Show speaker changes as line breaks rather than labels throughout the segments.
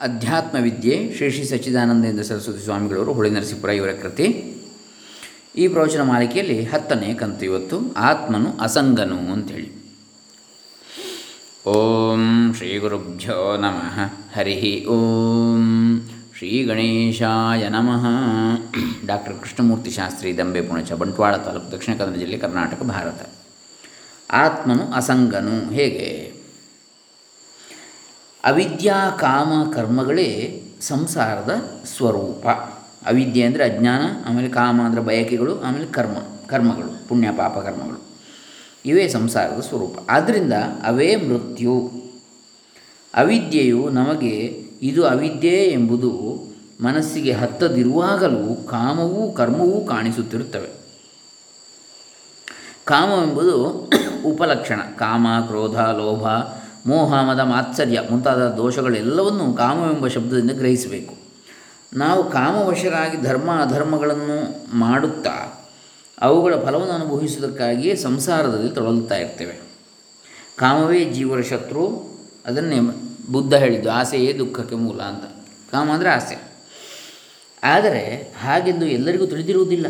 ಅಧ್ಯಾತ್ಮ ವಿದ್ಯೆ ಶ್ರೀ ಶ್ರೀ ಸಚ್ಚಿದಾನಂದೇಂದ್ರ ಸರಸ್ವತಿ ಸ್ವಾಮಿಗಳವರು, ಹೊಳೆ ನರಸೀಪುರ ಇವರ ಕೃತಿ. ಈ ಪ್ರವಚನ ಮಾಲಿಕೆಯಲ್ಲಿ ಹತ್ತನೇ ಕಂತು ಇವತ್ತು, ಆತ್ಮನು ಅಸಂಗನು ಅಂಥೇಳಿ. ಓಂ ಶ್ರೀ ಗುರುಭ್ಯೋ ನಮಃ, ಹರಿ ಓಂ ಶ್ರೀ ಗಣೇಶಾಯ ನಮಃ. ಡಾಕ್ಟರ್ ಕೃಷ್ಣಮೂರ್ತಿ ಶಾಸ್ತ್ರಿ, ದಂಬೆ ಪುಣಚ, ಬಂಟ್ವಾಳ ತಾಲೂಕು ದಕ್ಷಿಣ ಕನ್ನಡ ಜಿಲ್ಲೆ ಕರ್ನಾಟಕ, ಭಾರತ. ಆತ್ಮನು ಅಸಂಗನು, ಹೇಗೆ? ಅವಿದ್ಯಾ ಕಾಮ ಕರ್ಮಗಳೇ ಸಂಸಾರದ ಸ್ವರೂಪ. ಅವಿದ್ಯೆ ಅಂದರೆ ಅಜ್ಞಾನ, ಆಮೇಲೆ ಕಾಮ ಅಂದರೆ ಬಯಕೆಗಳು, ಆಮೇಲೆ ಕರ್ಮ, ಕರ್ಮಗಳು, ಪುಣ್ಯ, ಪಾಪ ಕರ್ಮಗಳು. ಇವೇ ಸಂಸಾರದ ಸ್ವರೂಪ. ಆದ್ದರಿಂದ ಅವೇ ಮೃತ್ಯು. ಅವಿದ್ಯೆಯು ನಮಗೆ ಇದು ಅವಿದ್ಯೆ ಎಂಬುದು ಮನಸ್ಸಿಗೆ ಹತ್ತದಿರುವಾಗಲೂ ಕಾಮವೂ ಕರ್ಮವೂ ಕಾಣಿಸುತ್ತಿರುತ್ತವೆ. ಕಾಮವೆಂಬುದು ಉಪಲಕ್ಷಣ. ಕಾಮ, ಕ್ರೋಧ, ಲೋಭ ಮೋಹ ಮದ ಮಾತ್ಸರ್ಯ ಮುಂತಾದ ದೋಷಗಳೆಲ್ಲವನ್ನು ಕಾಮವೆಂಬ ಶಬ್ದದಿಂದ ಗ್ರಹಿಸಬೇಕು. ನಾವು ಕಾಮವಶರಾಗಿ ಧರ್ಮ ಅಧರ್ಮಗಳನ್ನು ಮಾಡುತ್ತಾ ಅವುಗಳ ಫಲವನ್ನು ಅನುಭವಿಸುವುದಕ್ಕಾಗಿಯೇ ಸಂಸಾರದಲ್ಲಿ ತೊಡಗುತ್ತಾ ಇರ್ತೇವೆ. ಕಾಮವೇ ಜೀವರ ಶತ್ರು, ಅದನ್ನೇ ಬುದ್ಧ ಹೇಳಿದ್ದು, ಆಸೆಯೇ ದುಃಖಕ್ಕೆ ಮೂಲ ಅಂತ. ಕಾಮ ಅಂದರೆ ಆಸೆ. ಆದರೆ ಹಾಗೆಂದು ಎಲ್ಲರಿಗೂ ತಿಳಿದಿರುವುದಿಲ್ಲ.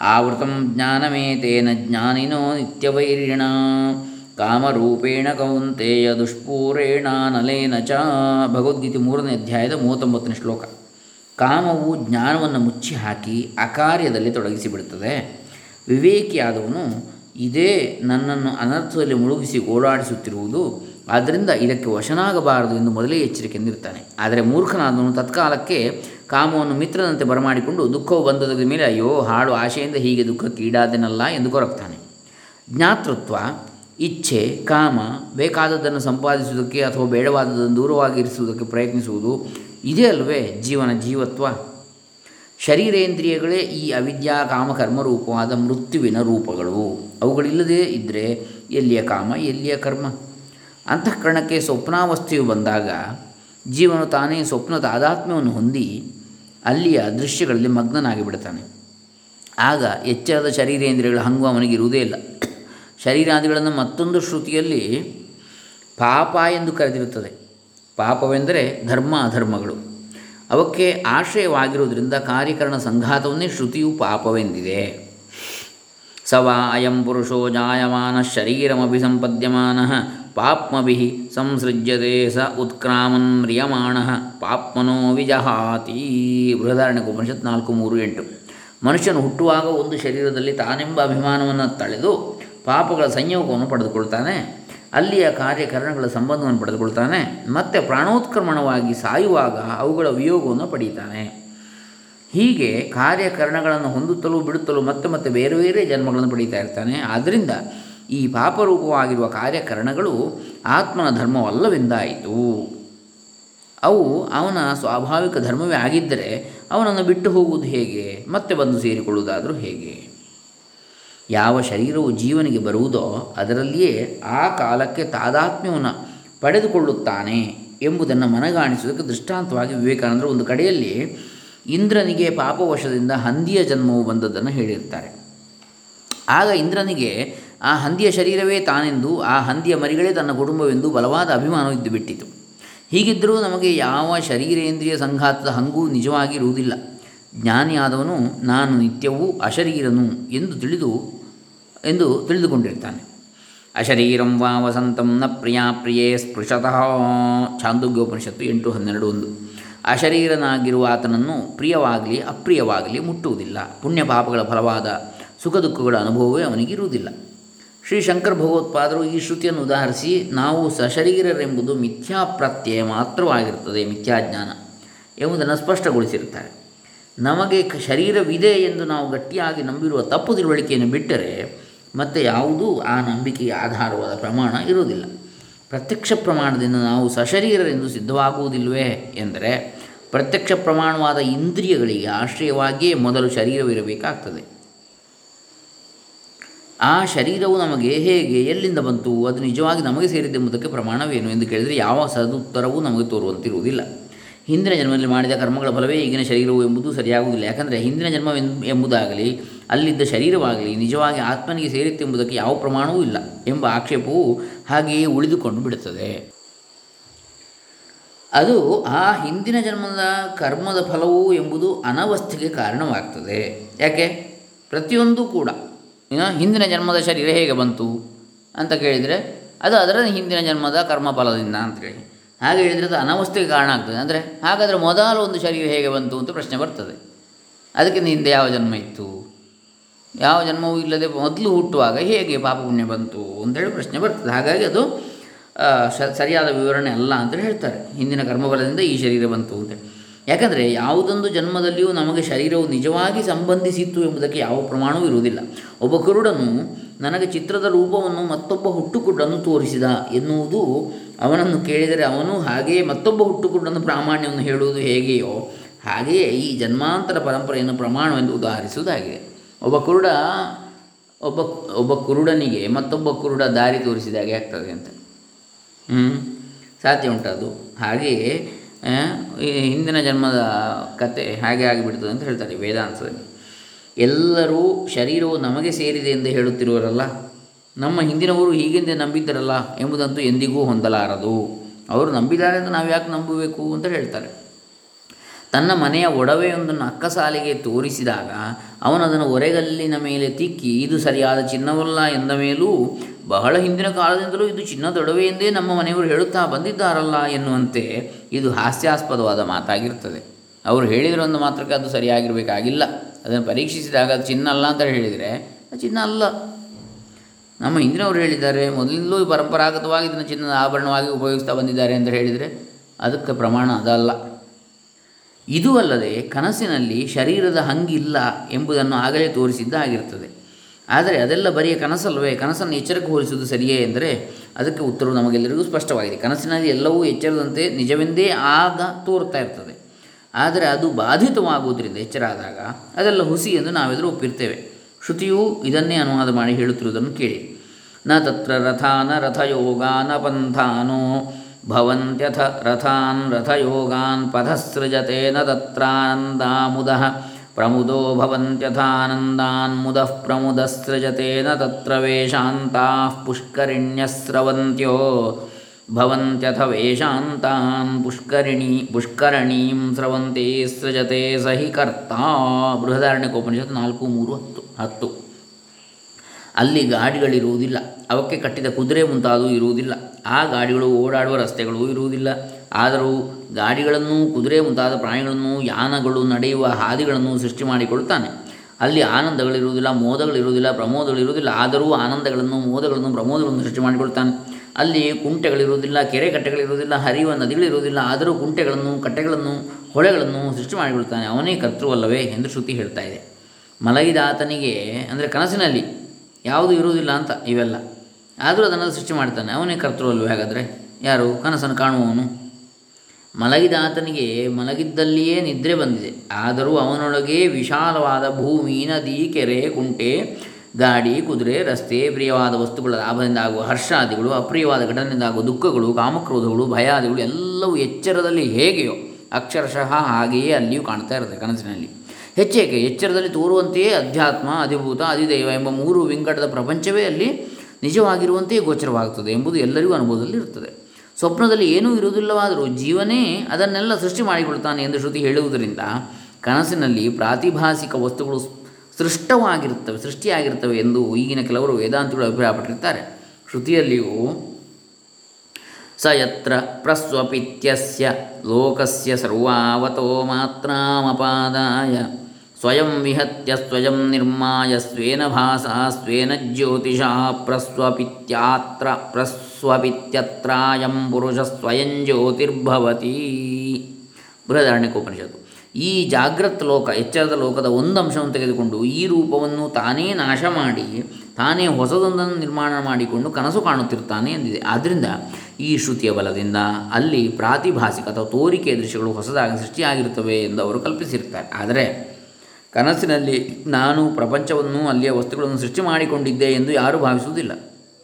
ಆವೃತಂ ಜ್ಞಾನಮೇತೇನ ಜ್ಞಾನಿನೋ ನಿತ್ಯವೈರಿಣ. ಕಾಮರೂಪೇಣ ಕೌಂತೆಯ ದುಷ್ಪೂರೇಣ ನಲೇನ ಚ. ಭಗವದ್ಗೀತೆ ಮೂರನೇ ಅಧ್ಯಾಯದ ಮೂವತ್ತೊಂಬತ್ತನೇ ಶ್ಲೋಕ. ಕಾಮವು ಜ್ಞಾನವನ್ನು ಮುಚ್ಚಿ ಹಾಕಿ ಅಕಾರ್ಯದಲ್ಲಿ ತೊಡಗಿಸಿಬಿಡುತ್ತದೆ. ವಿವೇಕಿಯಾದವನು ಇದೇ ನನ್ನನ್ನು ಅನರ್ಥದಲ್ಲಿ ಮುಳುಗಿಸಿ ಓಡಾಡಿಸುತ್ತಿರುವುದು ಆದ್ದರಿಂದ ಇದಕ್ಕೆ ವಶನಾಗಬಾರದು ಎಂದು ಮೊದಲೇ ಎಚ್ಚರಿಕೆ ನೀಡುತ್ತಾನೆ. ಆದರೆ ಮೂರ್ಖನಾದವನು ತತ್ಕಾಲಕ್ಕೆ ಕಾಮವನ್ನು ಮಿತ್ರನಂತೆ ಬರಮಾಡಿಕೊಂಡು ದುಃಖವು ಬಂದದ ಮೇಲೆ ಅಯ್ಯೋ ಹಾಳು ಆಶೆಯಿಂದ ಹೀಗೆ ದುಃಖಕ್ಕೆ ಈಡಾದೆನಲ್ಲ ಎಂದು ಕೊರಗ್ತಾನೆ ಜ್ಞಾತೃತ್ವ ಇಚ್ಛೆ, ಕಾಮ ಬೇಕಾದದ್ದನ್ನು ಸಂಪಾದಿಸುವುದಕ್ಕೆ ಅಥವಾ ಬೇಡವಾದದ್ದನ್ನು ದೂರವಾಗಿರಿಸುವುದಕ್ಕೆ ಪ್ರಯತ್ನಿಸುವುದು ಇದೇ ಅಲ್ವೇ ಜೀವನ ಜೀವತ್ವ? ಶರೀರೇಂದ್ರಿಯಗಳೇ ಈ ಅವಿದ್ಯಾ, ಕಾಮ, ಕರ್ಮರೂಪವಾದ ಮೃತ್ಯುವಿನ ರೂಪಗಳು. ಅವುಗಳಿಲ್ಲದೇ ಇದ್ದರೆ ಎಲ್ಲಿಯ ಕಾಮ, ಎಲ್ಲಿಯ ಕರ್ಮ? ಅಂತಃಕರಣಕ್ಕೆ ಸ್ವಪ್ನಾವಸ್ಥೆಯು ಬಂದಾಗ ಜೀವನು ತಾನೇ ಸ್ವಪ್ನದ ಆಧಾತ್ಮ್ಯವನ್ನು ಹೊಂದಿ ಅಲ್ಲಿಯ ದೃಶ್ಯಗಳಲ್ಲಿ ಮಗ್ನನಾಗಿ ಬಿಡ್ತಾನೆ ಆಗ ಎಚ್ಚರದ ಶರೀರೇಂದ್ರಿಯಗಳ ಹಂಗು ಅವನಿಗೆ ಇರುವುದೇ ಇಲ್ಲ. ಶರೀರಾದಿಗಳನ್ನು ಮತ್ತೊಂದು ಶ್ರುತಿಯಲ್ಲಿ ಪಾಪ ಎಂದು ಕರೆದಿರುತ್ತದೆ. ಪಾಪವೆಂದರೆ ಧರ್ಮ ಅಧರ್ಮಗಳು. ಅವಕ್ಕೆ ಆಶ್ರಯವಾಗಿರುವುದರಿಂದ ಕಾರ್ಯಕರಣ ಸಂಘಾತವನ್ನೇ ಶ್ರುತಿಯು ಪಾಪವೆಂದಿದೆ. ಸವಾ ಅಯಂ ಪುರುಷೋ ಜಾಯಮಾನ ಶರೀರಮಭಿಸಂಪದ್ಯಮಾನ ಪಾಪ್ಮಭಿ ಸಂಸೃಜ್ಯತೆ ಸ ಉತ್ಕ್ರಾಮನ್ ಮ್ರಿಯಮಾಣ ಪಾಪ್ಮನೋ ವಿಜಹಾತಿ. ಬೃಹದಾರಣ್ಯ ಉಪನಿಷತ್ ನಾಲ್ಕು ಮೂರು ಎಂಟು. ಮನುಷ್ಯನು ಹುಟ್ಟುವಾಗ ಒಂದು ಶರೀರದಲ್ಲಿ ತಾನೆಂಬ ಅಭಿಮಾನವನ್ನು ತಳೆದು ಪಾಪಗಳ ಸಂಯೋಗವನ್ನು ಪಡೆದುಕೊಳ್ತಾನೆ, ಅಲ್ಲಿಯ ಕಾರ್ಯಕರಣಗಳ ಸಂಬಂಧವನ್ನು ಪಡೆದುಕೊಳ್ತಾನೆ, ಮತ್ತೆ ಪ್ರಾಣೋತ್ಕ್ರಮಣವಾಗಿ ಸಾಯುವಾಗ ಅವುಗಳ ವಿಯೋಗವನ್ನು ಪಡೀತಾನೆ. ಹೀಗೆ ಕಾರ್ಯಕರಣಗಳನ್ನು ಹೊಂದುತ್ತಲೂ ಬಿಡುತ್ತಲೂ ಮತ್ತೆ ಮತ್ತೆ ಬೇರೆ ಬೇರೆ ಜನ್ಮಗಳನ್ನು ಪಡೀತಾ ಇರ್ತಾನೆ. ಆದ್ದರಿಂದ ಈ ಪಾಪರೂಪವಾಗಿರುವ ಕಾರ್ಯಕರಣಗಳು ಆತ್ಮನ ಧರ್ಮವಲ್ಲವೆಂದಾಯಿತು. ಅವು ಅವನ ಸ್ವಾಭಾವಿಕ ಧರ್ಮವೇ ಆಗಿದ್ದರೆ ಅವನನ್ನು ಬಿಟ್ಟು ಹೋಗುವುದು ಹೇಗೆ, ಮತ್ತೆ ಬಂದು ಸೇರಿಕೊಳ್ಳುವುದಾದರೂ ಹೇಗೆ? ಯಾವ ಶರೀರವು ಜೀವನಿಗೆ ಬರುವುದೋ ಅದರಲ್ಲಿಯೇ ಆ ಕಾಲಕ್ಕೆ ತಾದಾತ್ಮ್ಯವನ್ನು ಪಡೆದುಕೊಳ್ಳುತ್ತಾನೆ ಎಂಬುದನ್ನು ಮನಗಾಣಿಸುವುದಕ್ಕೆ ದೃಷ್ಟಾಂತವಾಗಿ ವಿವೇಕಾನಂದರು ಒಂದು ಕಡೆಯಲ್ಲಿ ಇಂದ್ರನಿಗೆ ಪಾಪವಶದಿಂದ ಹಂದಿಯ ಜನ್ಮವು ಬಂದದ್ದನ್ನು ಹೇಳಿರ್ತಾರೆ. ಆಗ ಇಂದ್ರನಿಗೆ ಆ ಹಂದಿಯ ಶರೀರವೇ ತಾನೆಂದು, ಆ ಹಂದಿಯ ಮರಿಗಳೇ ತನ್ನ ಕುಟುಂಬವೆಂದು ಬಲವಾದ ಅಭಿಮಾನವಿದ್ದು ಬಿಟ್ಟಿತು. ಹೀಗಿದ್ದರೂ ನಮಗೆ ಯಾವ ಶರೀರೇಂದ್ರಿಯ ಸಂಘಾತದ ಹಂಗೂ ನಿಜವಾಗಿರುವುದಿಲ್ಲ. ಜ್ಞಾನಿಯಾದವನು, ನಾನು ನಿತ್ಯವೂ ಅಶರೀರನು ಎಂದು ತಿಳಿದು ಎಂದು ತಿಳಿದುಕೊಂಡಿರ್ತಾನೆ. ಅಶರೀರಂ ವಾ ವಸಂತಂ ನ ಪ್ರಿಯಾ ಪ್ರಿಯೇ ಸ್ಪೃಶತಃ ಛಾಂದೋಗ್ಯೋಪನಿಷತ್ತು ಎಂಟು ಹನ್ನೆರಡು ಒಂದು. ಅಶರೀರನಾಗಿರುವ ಆತನನ್ನು ಪ್ರಿಯವಾಗಲಿ ಅಪ್ರಿಯವಾಗಲಿ ಮುಟ್ಟುವುದಿಲ್ಲ. ಪುಣ್ಯ ಪಾಪಗಳ ಫಲವಾದ ಸುಖ ದುಃಖಗಳ ಅನುಭವವೇ ಅವನಿಗಿರುವುದಿಲ್ಲ ಶ್ರೀ ಶಂಕರ ಭಗವತ್ಪಾದರು ಈ ಶ್ರುತಿಯನ್ನು ಉದಾಹರಿಸಿ, ನಾವು ಸಶರೀರರೆಂಬುದು ಮಿಥ್ಯಾಪ್ರತ್ಯಯ ಮಾತ್ರವಾಗಿರುತ್ತದೆ ಮಿಥ್ಯಾಜ್ಞಾನ ಎಂಬುದನ್ನು ಸ್ಪಷ್ಟಗೊಳಿಸಿರುತ್ತಾರೆ. ನಮಗೆ ಶರೀರವಿದೆ ಎಂದು ನಾವು ಗಟ್ಟಿಯಾಗಿ ನಂಬಿರುವ ತಪ್ಪು ತಿಳುವಳಿಕೆಯನ್ನು ಬಿಟ್ಟರೆ ಮತ್ತು ಯಾವುದೂ ಆ ನಂಬಿಕೆಗೆ ಆಧಾರವಾದ ಪ್ರಮಾಣ ಇರುವುದಿಲ್ಲ. ಪ್ರತ್ಯಕ್ಷ ಪ್ರಮಾಣದಿಂದ ನಾವು ಸಶರೀರರೆಂದು ಸಿದ್ಧವಾಗುವುದಿಲ್ಲವೇ ಎಂದರೆ ಪ್ರತ್ಯಕ್ಷ ಪ್ರಮಾಣವಾದ ಇಂದ್ರಿಯಗಳಿಗೆ ಆಶ್ರಯವಾಗಿಯೇ ಮೊದಲು ಶರೀರವಿರಬೇಕಾಗ್ತದೆ. ಆ ಶರೀರವು ನಮಗೆ ಹೇಗೆ, ಎಲ್ಲಿಂದ ಬಂತು, ಅದು ನಿಜವಾಗಿ ನಮಗೆ ಸೇರಿದ್ದೆಂಬುದಕ್ಕೆ ಪ್ರಮಾಣವೇನು ಎಂದು ಕೇಳಿದರೆ ಯಾವ ಸದುತ್ತರವೂ ನಮಗೆ ತೋರುವಂತಿರುವುದಿಲ್ಲ. ಹಿಂದಿನ ಜನ್ಮದಲ್ಲಿ ಮಾಡಿದ ಕರ್ಮಗಳ ಫಲವೇ ಈಗಿನ ಶರೀರವು ಎಂಬುದು ಸರಿಯಾಗುವುದಿಲ್ಲ. ಯಾಕಂದರೆ ಹಿಂದಿನ ಜನ್ಮ ಎಂಬುದಾಗಲಿ ಅಲ್ಲಿದ್ದ ಶರೀರವಾಗಲಿ, ನಿಜವಾಗಿ ಆತ್ಮನಿಗೆ ಸೇರಿತ್ತೆಂಬುದಕ್ಕೆ ಯಾವ ಪ್ರಮಾಣವೂ ಇಲ್ಲ ಎಂಬ ಆಕ್ಷೇಪವು ಹಾಗೆಯೇ ಉಳಿದುಕೊಂಡು ಬಿಡುತ್ತದೆ. ಅದು ಆ ಹಿಂದಿನ ಜನ್ಮದ ಕರ್ಮದ ಫಲವು ಎಂಬುದು ಅನವಸ್ಥೆಗೆ ಕಾರಣವಾಗ್ತದೆ. ಯಾಕೆ? ಪ್ರತಿಯೊಂದು ಕೂಡ ಹಿಂದಿನ ಜನ್ಮದ ಶರೀರ ಹೇಗೆ ಬಂತು ಅಂತ ಕೇಳಿದರೆ, ಅದು ಅದರ ಹಿಂದಿನ ಜನ್ಮದ ಕರ್ಮಫಲದಿಂದ ಅಂತೇಳಿ. ಹಾಗೆ ಹೇಳಿದರೆ ಅದು ಅನವಸ್ಥೆಗೆ ಕಾರಣ ಆಗ್ತದೆ. ಅಂದರೆ ಹಾಗಾದರೆ ಮೊದಲು ಒಂದು ಶರೀರ ಹೇಗೆ ಬಂತು ಅಂತ ಪ್ರಶ್ನೆ ಬರ್ತದೆ. ಅದಕ್ಕಿಂತ ಹಿಂದೆ ಯಾವ ಜನ್ಮ ಇತ್ತು? ಯಾವ ಜನ್ಮವೂ ಇಲ್ಲದೆ ಮೊದಲು ಹುಟ್ಟುವಾಗ ಹೇಗೆ ಪಾಪ ಪುಣ್ಯ ಬಂತು ಅಂತೇಳಿ ಪ್ರಶ್ನೆ ಬರ್ತದೆ. ಹಾಗಾಗಿ ಅದು ಸರಿಯಾದ ವಿವರಣೆ ಅಲ್ಲ ಅಂತ ಹೇಳ್ತಾರೆ. ಹಿಂದಿನ ಕರ್ಮಬಲದಿಂದ ಈ ಶರೀರ ಬಂತು ಅಂತೇಳಿ. ಯಾಕಂದರೆ ಯಾವುದೊಂದು ಜನ್ಮದಲ್ಲಿಯೂ ನಮಗೆ ಶರೀರವು ನಿಜವಾಗಿ ಸಂಬಂಧಿಸಿತ್ತು ಎಂಬುದಕ್ಕೆ ಯಾವ ಪ್ರಮಾಣವೂ ಇರುವುದಿಲ್ಲ. ಒಬ್ಬ ಕುರುಡನು ನನಗೆ ಚಿತ್ರದ ರೂಪವನ್ನು ಮತ್ತೊಬ್ಬ ಹುಟ್ಟುಕುಡ್ಡನ್ನು ತೋರಿಸಿದ ಎನ್ನುವುದು ಅವನನ್ನು ಕೇಳಿದರೆ ಅವನು ಹಾಗೆಯೇ ಮತ್ತೊಬ್ಬ ಹುಟ್ಟುಕುಡ್ಡನ್ನು ಪ್ರಾಮಾಣ್ಯವನ್ನು ಹೇಳುವುದು ಹೇಗೆಯೋ ಹಾಗೆಯೇ ಈ ಜನ್ಮಾಂತರ ಪರಂಪರೆಯನ್ನು ಪ್ರಮಾಣವೆಂದು ಉದಾಹರಿಸುವುದಾಗಿದೆ. ಒಬ್ಬ ಕುರುಡ, ಒಬ್ಬ ಒಬ್ಬ ಕುರುಡನಿಗೆ ಮತ್ತೊಬ್ಬ ಕುರುಡ ದಾರಿ ತೋರಿಸಿದ ಹಾಗೆ ಆಗ್ತದೆ ಅಂತ. ಹ್ಞೂ ಸಾಧ್ಯ ಉಂಟದು ಹಾಗೆಯೇ ಈ ಹಿಂದಿನ ಜನ್ಮದ ಕತೆ ಹಾಗೆ ಆಗಿಬಿಡ್ತದೆ ಅಂತ ಹೇಳ್ತಾರೆ ವೇದಾಂತದಲ್ಲಿ. ಎಲ್ಲರೂ ಶರೀರವು ನಮಗೆ ಸೇರಿದೆ ಎಂದು ಹೇಳುತ್ತಿರುವರಲ್ಲ? ನಮ್ಮ ಹಿಂದಿನವರು ಹೀಗೆಂದೇ ನಂಬಿದ್ದರಲ್ಲ ಎಂಬುದಂತೂ ಎಂದಿಗೂ ಹೊಂದಲಾರದು. ಅವರು ನಂಬಿದ್ದಾರೆ ಅಂತ ನಾವು ಯಾಕೆ ನಂಬಬೇಕು ಅಂತ ಹೇಳ್ತಾರೆ. ತನ್ನ ಮನೆಯ ಒಡವೆಯೊಂದನ್ನು ಅಕ್ಕಸಾಲಿಗೆ ತೋರಿಸಿದಾಗ ಅವನದನ್ನು ಒರೆಗಲ್ಲಿನ ಮೇಲೆ ತಿಕ್ಕಿ, ಇದು ಸರಿಯಾದ ಚಿನ್ನವಲ್ಲ ಎಂದ ಮೇಲೂ, ಬಹಳ ಹಿಂದಿನ ಕಾಲದಿಂದಲೂ ಇದು ಚಿನ್ನದ ಒಡವೆ ಎಂದೇ ನಮ್ಮ ಮನೆಯವರು ಹೇಳುತ್ತಾ ಬಂದಿದ್ದಾರಲ್ಲ ಎನ್ನುವಂತೆ ಇದು ಹಾಸ್ಯಾಸ್ಪದವಾದ ಮಾತಾಗಿರ್ತದೆ. ಅವರು ಹೇಳಿದರೆ ಒಂದು ಮಾತ್ರಕ್ಕೆ ಅದು ಸರಿಯಾಗಿರಬೇಕಾಗಿಲ್ಲ. ಅದನ್ನು ಪರೀಕ್ಷಿಸಿದಾಗ ಅದು ಚಿನ್ನ ಅಲ್ಲ ಅಂತ ಹೇಳಿದರೆ, ಅದು ಚಿನ್ನ ಅಲ್ಲ. ನಮ್ಮ ಹಿಂದಿನವರು ಹೇಳಿದ್ದಾರೆ, ಮೊದಲಿಂದಲೂ ಪರಂಪರಾಗತವಾಗಿ ಇದನ್ನು ಚಿನ್ನದ ಆಭರಣವಾಗಿ ಉಪಯೋಗಿಸ್ತಾ ಬಂದಿದ್ದಾರೆ ಅಂತ ಹೇಳಿದರೆ, ಅದಕ್ಕೆ ಪ್ರಮಾಣ ಅದಲ್ಲ. ಇದು ಅಲ್ಲದೆ ಕನಸಿನಲ್ಲಿ ಶರೀರದ ಹಂಗಿಲ್ಲ ಎಂಬುದನ್ನು ಆಗಲೇ ತೋರಿಸಿದ್ದಾಗಿರ್ತದೆ ಆದರೆ ಅದೆಲ್ಲ ಬರಿಯ ಕನಸಲ್ಲವೇ ಕನಸನ್ನು ಎಚ್ಚರಕ್ಕೆ ಹೋಲಿಸುವುದು ಸರಿಯೇ ಎಂದರೆ ಅದಕ್ಕೆ ಉತ್ತರವು ನಮಗೆಲ್ಲರಿಗೂ ಸ್ಪಷ್ಟವಾಗಿದೆ. ಕನಸಿನಲ್ಲಿ ಎಲ್ಲವೂ ಎಚ್ಚರದಂತೆ ನಿಜವೆಂದೇ ಆಗ ತೋರ್ತಾ ಇರ್ತದೆ. ಆದರೆ ಅದು ಬಾಧಿತವಾಗುವುದರಿಂದ ಎಚ್ಚರಾದಾಗ ಅದೆಲ್ಲ ಹುಸಿ ಎಂದು ನಾವೆಲ್ಲರೂ ಒಪ್ಪಿರ್ತೇವೆ. ಶ್ರುತಿಯು ಇದನ್ನೇ ಅನುವಾದ ಮಾಡಿ ಹೇಳುತ್ತಿರುವುದನ್ನು ಕೇಳಿ. ನ ತತ್ರ ರಥಾನ ರಥಯೋಗಾನ ಪಂಥಾನೋ ಭವಂತ್ಯಥ ರಥಾನ್ ರಥಯೋಗಾನ್ ಪಥಸೃಜತೆ ನ ತತ್ರಾನಂದಾಮುದಃ ಪ್ರಮುದೋ ಭವಂತ್ಯಥಾನಂದಾನ್ ಮುದಃ ಪ್ರಮುದಸೃಜತೆ ನ ತತ್ರ ವೇಷಾಂತಾಃ ಪುಷ್ಕರಿಣ್ಯಸ್ರವಂತ್ಯೋ ಭವಂತ್ಯಥ ವೇಷಾಂತಾನ್ ಪುಷ್ಕರಿಣಿ ಪುಷ್ಕರಣೀಂ ಸ್ರವಂತೆ ಸೃಜತೆ ಸಹಿ ಕರ್ತಾ ಬೃಹದಾರಣ್ಯಕೋಪನಿಷತ್ತು ನಾಲ್ಕು ಮೂರು ಹತ್ತು ಹತ್ತು ಅಲ್ಲಿ ಗಾಡಿಗಳಿರುವುದಿಲ್ಲ ಅವಕ್ಕೆ ಕಟ್ಟಿದ ಕುದುರೆ ಮುಂತಾದವು ಇರುವುದಿಲ್ಲ. ಆ ಗಾಡಿಗಳು ಓಡಾಡುವ ರಸ್ತೆಗಳು ಇರುವುದಿಲ್ಲ. ಆದರೂ ಗಾಡಿಗಳನ್ನು, ಕುದುರೆ ಮುಂತಾದ ಪ್ರಾಣಿಗಳನ್ನು, ಯಾನಗಳು ನಡೆಯುವ ಹಾದಿಗಳನ್ನು ಸೃಷ್ಟಿ ಮಾಡಿಕೊಡುತ್ತಾನೆ. ಅಲ್ಲಿ ಆನಂದಗಳಿರುವುದಿಲ್ಲ ಮೋದಗಳಿರುವುದಿಲ್ಲ ಪ್ರಮೋದಗಳಿರುವುದಿಲ್ಲ ಆದರೂ ಆನಂದಗಳನ್ನು, ಮೋದಗಳನ್ನು, ಪ್ರಮೋದಗಳನ್ನು ಸೃಷ್ಟಿ ಮಾಡಿಕೊಳ್ತಾನೆ ಅಲ್ಲಿ ಕುಂಟೆಗಳಿರುವುದಿಲ್ಲ ಕೆರೆ ಕಟ್ಟೆಗಳಿರುವುದಿಲ್ಲ ಹರಿಯುವ ನದಿಗಳಿರುವುದಿಲ್ಲ ಆದರೂ ಕುಂಟೆಗಳನ್ನು, ಕಟ್ಟೆಗಳನ್ನು, ಹೊಳೆಗಳನ್ನು ಸೃಷ್ಟಿ ಮಾಡಿಕೊಳ್ತಾನೆ ಅವನೇ ಕರ್ತೃವಲ್ಲವೇ ಎಂದು ಶ್ರುತಿ ಹೇಳ್ತಾ ಇದೆ. ಮಲಗಿದಾತನಿಗೆ ಅಂದರೆ ಕನಸಿನಲ್ಲಿ ಯಾವುದೂ ಇರುವುದಿಲ್ಲ ಅಂತ ಇವೆಲ್ಲ. ಆದರೂ ಅದನ್ನು ಸೃಷ್ಟಿ ಮಾಡ್ತಾನೆ. ಅವನೇ ಕರ್ತೃವಲ್ವೇ ಹಾಗಾದರೆ? ಯಾರು? ಕನಸನ್ನು ಕಾಣುವವನು. ಮಲಗಿದ ಆತನಿಗೆ ಮಲಗಿದ್ದಲ್ಲಿಯೇ ನಿದ್ರೆ ಬಂದಿದೆ. ಆದರೂ ಅವನೊಳಗೆ ವಿಶಾಲವಾದ ಭೂಮಿ ನದಿ ಕೆರೆ ಕುಂಟೆ, ಗಾಡಿ, ಕುದುರೆ, ರಸ್ತೆ, ಪ್ರಿಯವಾದ ವಸ್ತುಗಳ ಲಾಭದಿಂದ ಆಗುವ ಹರ್ಷಾದಿಗಳು, ಅಪ್ರಿಯವಾದ ಘಟನೆಯಿಂದ ಆಗುವ ದುಃಖಗಳು, ಕಾಮಕ್ರೋಧಗಳು, ಭಯಾದಿಗಳು, ಎಲ್ಲವೂ ಎಚ್ಚರದಲ್ಲಿ ಹೇಗೆಯೋ ಅಕ್ಷರಶಃ ಹಾಗೆಯೇ ಅಲ್ಲಿಯೂ ಕಾಣ್ತಾ ಇರುತ್ತೆ ಕನಸಿನಲ್ಲಿ. ಹೆಚ್ಚೇಕೆ ಎಚ್ಚರದಲ್ಲಿ ತೋರುವಂತೆಯೇ ಅಧ್ಯಾತ್ಮ, ಅಧಿಭೂತ, ಅಧಿದೈವ ಎಂಬ ಮೂರು ವಿಂಗಡದ ಪ್ರಪಂಚವೇ ಅಲ್ಲಿ ನಿಜವಾಗಿರುವಂತೆಯೇ ಗೋಚರವಾಗುತ್ತದೆ ಎಂಬುದು ಎಲ್ಲರಿಗೂ ಅನುಭವದಲ್ಲಿ ಇರುತ್ತದೆ. ಸ್ವಪ್ನದಲ್ಲಿ ಏನೂ ಇರುವುದಿಲ್ಲವಾದರೂ ಜೀವನೇ ಅದನ್ನೆಲ್ಲ ಸೃಷ್ಟಿ ಮಾಡಿಕೊಳ್ತಾನೆ ಎಂದು ಶ್ರುತಿ ಹೇಳುವುದರಿಂದ ಕನಸಿನಲ್ಲಿ ಪ್ರಾತಿಭಾಸಿಕ ವಸ್ತುಗಳು ಸೃಷ್ಟವಾಗಿರುತ್ತವೆ ಸೃಷ್ಟಿಯಾಗಿರ್ತವೆ ಎಂದು ಈಗಿನ ಕೆಲವರು ವೇದಾಂತಗಳು ಅಭಿಪ್ರಾಯಪಟ್ಟಿರ್ತಾರೆ ಶ್ರುತಿಯಲ್ಲಿಯೂ ಸ ಯತ್ರ ಪ್ರಸ್ವಪಿತ್ಯಸ್ಯ ಲೋಕಸ್ಯ ಸರ್ವಾವತೋ ಮಾತ್ರಾಮಪಾದಾಯ ಸ್ವಯಂ ವಿಹತ್ಯ ಸ್ವಯಂ ನಿರ್ಮಾಯ ಸ್ವೇನ ಭಾಸಾ ಸ್ವೇನ ಜ್ಯೋತಿಷ ಪ್ರಸ್ವಪಿತ್ಯಾತ್ರ ಪ್ರಸ್ವಪಿತ್ಯತ್ರಾಯಂ ಪುರುಷ ಸ್ವಯಂ ಜ್ಯೋತಿರ್ಭವತಿ ಬೃಹದಾರಣ್ಯಕೋಪನಿಷತ್ತು ಈ ಜಾಗ್ರತ್ ಲೋಕ, ಎಚ್ಚರದ ಲೋಕದ ಒಂದು ಅಂಶವನ್ನು ತೆಗೆದುಕೊಂಡು ಈ ರೂಪವನ್ನು ತಾನೇ ನಾಶ ಮಾಡಿ, ತಾನೇ ಹೊಸದೊಂದನ್ನು ನಿರ್ಮಾಣ ಮಾಡಿಕೊಂಡು ಕನಸು ಕಾಣುತ್ತಿರ್ತಾನೆ ಎಂದಿದೆ. ಆದ್ದರಿಂದ ಈ ಶ್ರುತಿಯ ಬಲದಿಂದ ಅಲ್ಲಿ ಪ್ರಾತಿಭಾಸಿಕ ಅಥವಾ ತೋರಿಕೆಯ ದೃಶ್ಯಗಳು ಹೊಸದಾಗಿ ಸೃಷ್ಟಿಯಾಗಿರುತ್ತವೆ ಎಂದು ಅವರು ಕಲ್ಪಿಸಿರ್ತಾರೆ ಆದರೆ ಕನಸಿನಲ್ಲಿ ನಾನು ಪ್ರಪಂಚವನ್ನು, ಅಲ್ಲಿಯ ವಸ್ತುಗಳನ್ನು ಸೃಷ್ಟಿ ಮಾಡಿಕೊಂಡಿದ್ದೆ ಎಂದು ಯಾರೂ ಭಾವಿಸುವುದಿಲ್ಲ.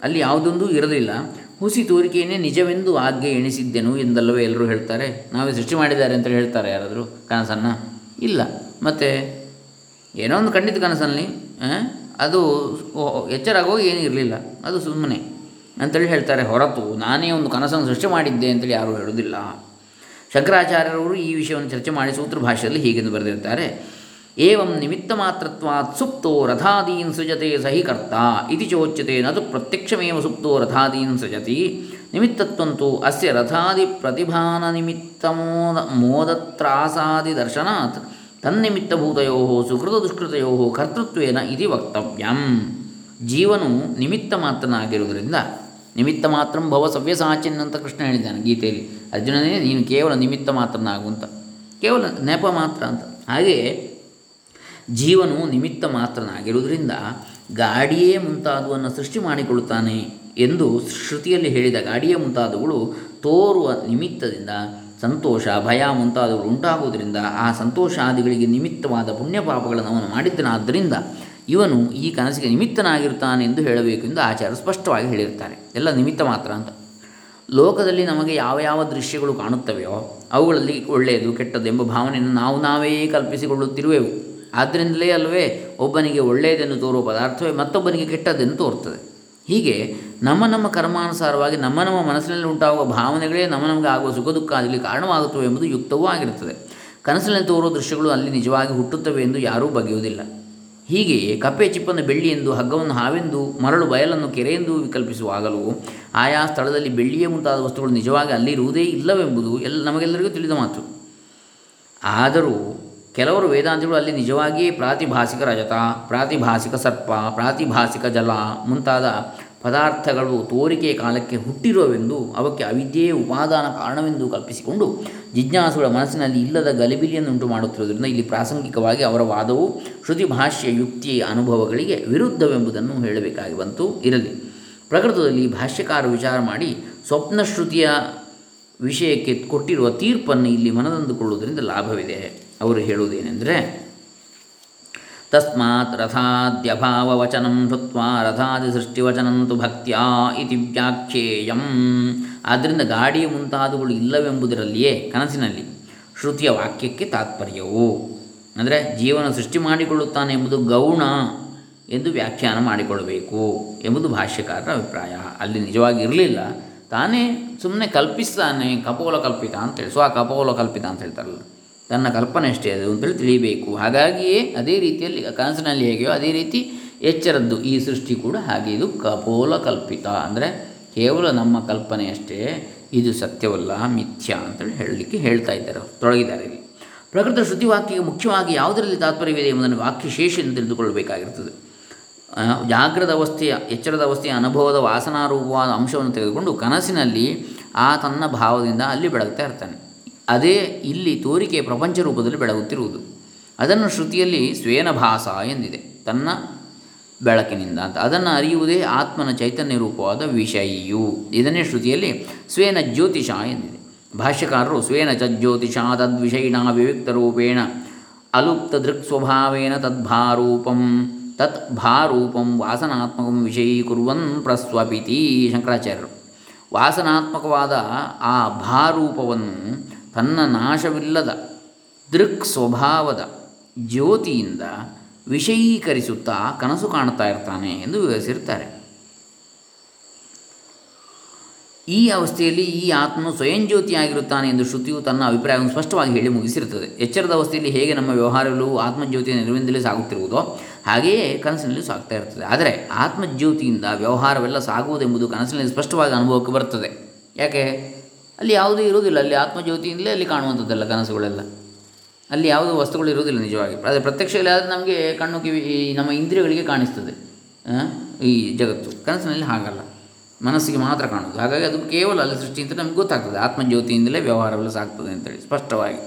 ಅಲ್ಲಿ ಯಾವುದೊಂದು ಇರಲಿಲ್ಲ. ಹುಸಿ ತೋರಿಕೆಯನ್ನೇ ನಿಜವೆಂದು ಆಗ್ಗೆ ಎಣಿಸಿದ್ದೆನು ಎಂದಲ್ಲವೇ ಎಲ್ಲರೂ ಹೇಳ್ತಾರೆ. ನಾವೇ ಸೃಷ್ಟಿ ಮಾಡಿದ್ದಾರೆ ಅಂತ ಹೇಳ್ತಾರೆ ಯಾರಾದರೂ? ಕನಸನ್ನು? ಇಲ್ಲ. ಮತ್ತು ಏನೋ ಒಂದು ಖಂಡಿತ ಕನಸಲ್ಲಿ ಅದು ಎಚ್ಚರಾಗೋಗಿ ಏನೂ ಇರಲಿಲ್ಲ. ಅದು ಸುಮ್ಮನೆ ಅಂತೇಳಿ ಹೇಳ್ತಾರೆ. ಹೊರತು ನಾನೇ ಒಂದು ಕನಸನ್ನು ಸೃಷ್ಟಿ ಮಾಡಿದ್ದೆ ಅಂತೇಳಿ ಯಾರೂ ಹೇಳುವುದಿಲ್ಲ ಶಂಕರಾಚಾರ್ಯರವರು ಈ ವಿಷಯವನ್ನು ಚರ್ಚೆ ಮಾಡಿ ಸೂತ್ರ ಭಾಷೆಯಲ್ಲಿ ಹೀಗೆಂದು ಬರೆದಿರ್ತಾರೆ ಏವಂ ನಿಮಿತ್ತ ಮಾತ್ರತ್ವಾತ್ ಸುಪ್ತೋ ರಥಾದೀನ್ ಸೃಜತೆ ಸಹಿ ಕರ್ತ ಇತಿ ಚೋಚ್ಯತೆ ನದು ಪ್ರತ್ಯಕ್ಷಮೇವ ಸುಪ್ತೋ ರಥಾದೀನ್ ಸೃಜತಿ ನಿಮಿತ್ತತ್ವಂತು ಅಸ್ಯ ರಥಾದಿ ಪ್ರತಿಭಾನ ನಿಮಿತ್ತ ಮೋದ ಮೋದತ್ರಾಸಾದಿ ದರ್ಶನಾತ್ ತನ್ನಿಮಿತ್ತಭೂತಯೋ ಸುಕೃತ ದುಷ್ಕೃತಯೋ ಕರ್ತೃತ್ವೇನ ಇತಿ ವಕ್ತವ್ಯಂ ಜೀವನು ನಿಮಿತ್ತ ಮಾತ್ರನಾಗಿರುವುದರಿಂದ ನಿಮಿತ್ತ ಮಾತ್ರ ಭವ ಸವ್ಯಸಾಚಿನ್ ಅಂತ ಕೃಷ್ಣ ಹೇಳಿದ್ದಾನೆ ಗೀತೆಯಲ್ಲಿ, ಅರ್ಜುನನೇ ನೀನು ಕೇವಲ ನಿಮಿತ್ತ ಮಾತ್ರನಾಗು ಅಂತ, ಕೇವಲ ನೆಪ ಮಾತ್ರ ಅಂತ. ಹಾಗೆಯೇ ಜೀವನು ನಿಮಿತ್ತ ಮಾತ್ರನಾಗಿರುವುದರಿಂದ ಗಾಡಿಯೇ ಮುಂತಾದವನ್ನು ಸೃಷ್ಟಿ ಮಾಡಿಕೊಳ್ಳುತ್ತಾನೆ ಎಂದು ಶ್ರುತಿಯಲ್ಲಿ ಹೇಳಿದ ಗಾಡಿಯೇ ಮುಂತಾದವುಗಳು ತೋರುವ ನಿಮಿತ್ತದಿಂದ ಸಂತೋಷ, ಭಯ ಮುಂತಾದವುಗಳು ಉಂಟಾಗುವುದರಿಂದ ಆ ಸಂತೋಷಾದಿಗಳಿಗೆ ನಿಮಿತ್ತವಾದ ಪುಣ್ಯಪಾಪಗಳನ್ನು ಅವನು ಮಾಡಿದ್ದನಾದ್ದರಿಂದ ಇವನು ಈ ಕನಸಿಗೆ ನಿಮಿತ್ತನಾಗಿರುತ್ತಾನೆ ಎಂದು ಹೇಳಬೇಕು ಎಂದು ಆಚಾರ ಸ್ಪಷ್ಟವಾಗಿ ಹೇಳಿರ್ತಾರೆ ಎಲ್ಲ ನಿಮಿತ್ತ ಮಾತ್ರ ಅಂತ. ಲೋಕದಲ್ಲಿ ನಮಗೆ ಯಾವ ಯಾವ ದೃಶ್ಯಗಳು ಕಾಣುತ್ತವೆಯೋ ಅವುಗಳಲ್ಲಿ ಒಳ್ಳೆಯದು ಕೆಟ್ಟದ್ದು ಎಂಬ ಭಾವನೆಯನ್ನು ನಾವು ನಾವೇ ಕಲ್ಪಿಸಿಕೊಳ್ಳುತ್ತಿರುವೆವು. ಆದ್ದರಿಂದಲೇ ಅಲ್ಲವೇ ಒಬ್ಬನಿಗೆ ಒಳ್ಳೆಯದನ್ನು ತೋರುವ ಪದಾರ್ಥವೇ ಮತ್ತೊಬ್ಬನಿಗೆ ಕೆಟ್ಟದ್ದನ್ನು ತೋರುತ್ತದೆ ಹೀಗೆ ನಮ್ಮ ನಮ್ಮ ಕರ್ಮಾನುಸಾರವಾಗಿ ನಮ್ಮ ನಮ್ಮ ಮನಸ್ಸಿನಲ್ಲಿ ಉಂಟಾಗುವ ಭಾವನೆಗಳೇ ನಮ್ಮ ನಮಗೆ ಆಗುವ ಸುಖ ದುಃಖ ಆಗಲಿ ಕಾರಣವಾಗುತ್ತವೆ ಎಂಬುದು ಯುಕ್ತವೂ ಆಗಿರುತ್ತದೆ. ಕನಸಿನಲ್ಲಿ ತೋರುವ ದೃಶ್ಯಗಳು ಅಲ್ಲಿ ನಿಜವಾಗಿ ಹುಟ್ಟುತ್ತವೆ ಎಂದು ಯಾರೂ ಬಗೆಯುವುದಿಲ್ಲ. ಹೀಗೆಯೇ ಕಪ್ಪೆ ಚಿಪ್ಪನ್ನು ಬೆಳ್ಳಿ ಎಂದು ಹಗ್ಗವನ್ನು ಹಾವೆಂದು, ಮರಳು ಬಯಲನ್ನು ಕೆರೆಯೆಂದು ವಿಕಲ್ಪಿಸುವಾಗಲೂ ಆಯಾ ಸ್ಥಳದಲ್ಲಿ ಬೆಳ್ಳಿಯೇ ಮುಂತಾದ ವಸ್ತುಗಳು ನಿಜವಾಗಿ ಅಲ್ಲಿರುವುದೇ ಇಲ್ಲವೆಂಬುದು ಎಲ್ಲ ನಮಗೆಲ್ಲರಿಗೂ ತಿಳಿದ ಮಾತು. ಆದರೂ ಕೆಲವರು ವೇದಾಂತಿಗಳು ಅಲ್ಲಿ ನಿಜವಾಗಿಯೇ ಪ್ರಾತಿಭಾಸಿಕ ರಜತ, ಪ್ರಾತಿಭಾಸಿಕ ಸರ್ಪ, ಪ್ರಾತಿಭಾಸಿಕ ಜಲ ಮುಂತಾದ ಪದಾರ್ಥಗಳು ತೋರಿಕೆಯ ಕಾಲಕ್ಕೆ ಹುಟ್ಟಿರುವವೆಂದು ಅವಕ್ಕೆ ಅವಿದ್ಯೆಯೇ ಉಪಾದಾನ ಕಾರಣವೆಂದು ಕಲ್ಪಿಸಿಕೊಂಡು ಜಿಜ್ಞಾಸುಗಳ ಮನಸ್ಸಿನಲ್ಲಿ ಇಲ್ಲದ ಗಲಿಬಿಲಿಯನ್ನುಂಟು ಮಾಡುತ್ತಿರುವುದರಿಂದ ಇಲ್ಲಿ ಪ್ರಾಸಂಗಿಕವಾಗಿ ಅವರ ವಾದವು ಶ್ರುತಿ ಭಾಷ್ಯ ಯುಕ್ತಿಯ ಅನುಭವಗಳಿಗೆ ವಿರುದ್ಧವೆಂಬುದನ್ನು ಹೇಳಬೇಕಾಗಿ ಬಂತು, ಇರಲಿ. ಪ್ರಕೃತದಲ್ಲಿ ಭಾಷ್ಯಕಾರ ವಿಚಾರ ಮಾಡಿ ಸ್ವಪ್ನ ಶ್ರುತಿಯ ವಿಷಯಕ್ಕೆ ಕೊಟ್ಟಿರುವ ತೀರ್ಪನ್ನು ಇಲ್ಲಿ ಮನದಂದುಕೊಳ್ಳುವುದರಿಂದ ಲಾಭವಿದೆ. ಅವರು ಹೇಳುವುದೇನೆಂದರೆ, ತಸ್ಮಾತ್ ರಥಾದ್ಯಭಾವವಚನಂ ಶುತ್ವ ರಥಾದಿ ಸೃಷ್ಟಿವಚನಂತು ಭಕ್ತ್ಯಾ ಇತಿ ವ್ಯಾಖ್ಯೇಯಂ. ಆದ್ದರಿಂದ ಗಾಡಿಯ ಮುಂತಾದವುಗಳು ಇಲ್ಲವೆಂಬುದರಲ್ಲಿಯೇ ಕನಸಿನಲ್ಲಿ ಶ್ರುತಿಯ ವಾಕ್ಯಕ್ಕೆ ತಾತ್ಪರ್ಯವು, ಅಂದರೆ ಜೀವನ ಸೃಷ್ಟಿ ಮಾಡಿಕೊಳ್ಳುತ್ತಾನೆ ಎಂಬುದು ಗೌಣ ಎಂದು ವ್ಯಾಖ್ಯಾನ ಮಾಡಿಕೊಳ್ಳಬೇಕು ಎಂಬುದು ಭಾಷ್ಯಕಾರರ ಅಭಿಪ್ರಾಯ. ಅಲ್ಲಿ ನಿಜವಾಗಿ ಇರಲಿಲ್ಲ, ತಾನೇ ಸುಮ್ಮನೆ ಕಲ್ಪಿಸ್ತಾನೆ ಕಪೋಲ ಕಲ್ಪಿತ ಅಂತೇಳಿ ಸ್ವ ಕಪೋಲ ಕಲ್ಪಿತ ಅಂತ ಹೇಳ್ತಾರಲ್ಲ. ತನ್ನ ಕಲ್ಪನೆ ಅಷ್ಟೇ, ಅದು ಅಂತೇಳಿ ತಿಳಿಯಬೇಕು. ಹಾಗಾಗಿಯೇ ಅದೇ ರೀತಿಯಲ್ಲಿ ಕನಸಿನಲ್ಲಿ ಹೇಗೆಯೋ ಅದೇ ರೀತಿ ಎಚ್ಚರದ್ದು ಈ ಸೃಷ್ಟಿ ಕೂಡ ಹಾಗೆ. ಇದು ಕಪೋಲ ಕಲ್ಪಿತ. ಅಂದರೆ ಕೇವಲ ನಮ್ಮ ಕಲ್ಪನೆಯಷ್ಟೇ ಇದು ಸತ್ಯವಲ್ಲ, ಮಿಥ್ಯ ಅಂತೇಳಿ ಹೇಳಲಿಕ್ಕೆ ಹೇಳ್ತಾ ಇದ್ದಾರೆ, ತೊಡಗಿದ್ದಾರೆ ಇಲ್ಲಿ. ಪ್ರಕೃತ ಶ್ರುತಿವಾಕ್ಯಕ್ಕೆ ಮುಖ್ಯವಾಗಿ ಯಾವುದರಲ್ಲಿ ತಾತ್ಪರ್ಯವಿದೆ ಎಂಬುದನ್ನು ವಾಕ್ಯ ಶೇಷ ತಿಳಿದುಕೊಳ್ಳಬೇಕಾಗಿರ್ತದೆ ಜಾಗ್ರದ ಅವಸ್ಥೆಯ, ಎಚ್ಚರದ ಅವಸ್ಥೆಯ ಅನುಭವದ ವಾಸನಾರೂಪವಾದ ಅಂಶವನ್ನು ತೆಗೆದುಕೊಂಡು ಕನಸಿನಲ್ಲಿ ಆ ತನ್ನ ಭಾವದಿಂದ ಅಲ್ಲಿ ಬೆಳಗ್ತಾ ಇರ್ತಾನೆ. ಅದೇ ಇಲ್ಲಿ ತೋರಿಕೆ ಪ್ರಪಂಚ ರೂಪದಲ್ಲಿ ಬೆಳಗುತ್ತಿರುವುದು. ಅದನ್ನು ಶ್ರುತಿಯಲ್ಲಿ ಸ್ವೇನ ಭಾಸ ಎಂದಿದೆ. ತನ್ನ ಬೆಳಕಿನಿಂದ ಅಂತ. ಅದನ್ನು ಅರಿಯುವುದೇ ಆತ್ಮನ ಚೈತನ್ಯ ರೂಪವಾದ ವಿಷಯಿಯು. ಇದನ್ನೇ ಶ್ರುತಿಯಲ್ಲಿ ಸ್ವೇನ ಜ್ಯೋತಿಷ ಎಂದಿದೆ. ಭಾಷ್ಯಕಾರರು ಸ್ವೇನ ಚ ಜ್ಯೋತಿಷ ತದ್ವಿಷಯಿಣ ವಿವಿಕ್ತ ರೂಪೇಣ ಅಲುಪ್ತ ದೃಕ್ ಸ್ವಭಾವೇನ ತದ್ಭಾರೂಪಂ ತತ್ ಭಾರೂಪಂ ವಾಸನಾತ್ಮಕಂ ವಿಷಯೀಕುರ್ವನ್ ಪ್ರಸ್ವಪಿತಿ ಶಂಕರಾಚಾರ್ಯರು. ವಾಸನಾತ್ಮಕವಾದ ಆ ಭಾರೂಪವನ್ನು ತನ್ನ ನಾಶವಿಲ್ಲದ, ದೃಕ್ ಸ್ವಭಾವದ ಜ್ಯೋತಿಯಿಂದ ವಿಷಯೀಕರಿಸುತ್ತಾ ಕನಸು ಕಾಣುತ್ತಾ ಇರ್ತಾನೆ ಎಂದು ವಿವರಿಸಿರ್ತಾರೆ ಈ ಅವಸ್ಥೆಯಲ್ಲಿ ಈ ಆತ್ಮನು ಸ್ವಯಂ ಜ್ಯೋತಿಯಾಗಿರುತ್ತಾನೆ ಎಂದು ಶ್ರುತಿಯು ತನ್ನ ಅಭಿಪ್ರಾಯವನ್ನು ಸ್ಪಷ್ಟವಾಗಿ ಹೇಳಿ ಮುಗಿಸಿರುತ್ತದೆ. ಎಚ್ಚರದ ಅವಸ್ಥೆಯಲ್ಲಿ ಹೇಗೆ ನಮ್ಮ ವ್ಯವಹಾರಗಳು ಆತ್ಮಜ್ಯೋತಿಯ ನೆರವಿನಿಂದಲೇ ಸಾಗುತ್ತಿರುವುದೋ ಹಾಗೆಯೇ ಕನಸಿನಲ್ಲಿ ಸಾಗ್ತಾ ಇರ್ತದೆ ಆದರೆ ಆತ್ಮಜ್ಯೋತಿಯಿಂದ ವ್ಯವಹಾರವೆಲ್ಲ ಸಾಗುವುದೆಂಬುದು ಕನಸಿನಲ್ಲಿ ಸ್ಪಷ್ಟವಾಗಿ ಅನುಭವಕ್ಕೆ ಬರುತ್ತದೆ. ಯಾಕೆ? ಅಲ್ಲಿ ಯಾವುದೂ ಇರುವುದಿಲ್ಲ. ಅಲ್ಲಿ ಆತ್ಮಜ್ಯೋತಿಯಿಂದಲೇ ಅಲ್ಲಿ ಕಾಣುವಂಥದ್ದೆಲ್ಲ, ಕನಸುಗಳೆಲ್ಲ. ಅಲ್ಲಿ ಯಾವುದೂ ವಸ್ತುಗಳು ಇರುವುದಿಲ್ಲ ನಿಜವಾಗಿ. ಆದರೆ ಪ್ರತ್ಯಕ್ಷದಲ್ಲಿ ಆದರೆ ನಮಗೆ ಕಣ್ಣು ಕಿವಿ ನಮ್ಮ ಇಂದ್ರಿಯಗಳಿಗೆ ಕಾಣಿಸ್ತದೆ. ಈ ಜಗತ್ತು. ಕನಸಿನಲ್ಲಿ ಹಾಗಲ್ಲ. ಮನಸ್ಸಿಗೆ ಮಾತ್ರ ಕಾಣುವುದು. ಹಾಗಾಗಿ ಅದು ಕೇವಲ ಅಲ್ಲಿ ಸೃಷ್ಟಿ ಅಂತ ನಮ್ಗೆ ಗೊತ್ತಾಗ್ತದೆ. ಆತ್ಮಜ್ಯೋತಿಯಿಂದಲೇ ವ್ಯವಹಾರವೆಲ್ಲ ಸಾಗ್ತದೆ ಅಂತೇಳಿ, ಸ್ಪಷ್ಟವಾಗಿ.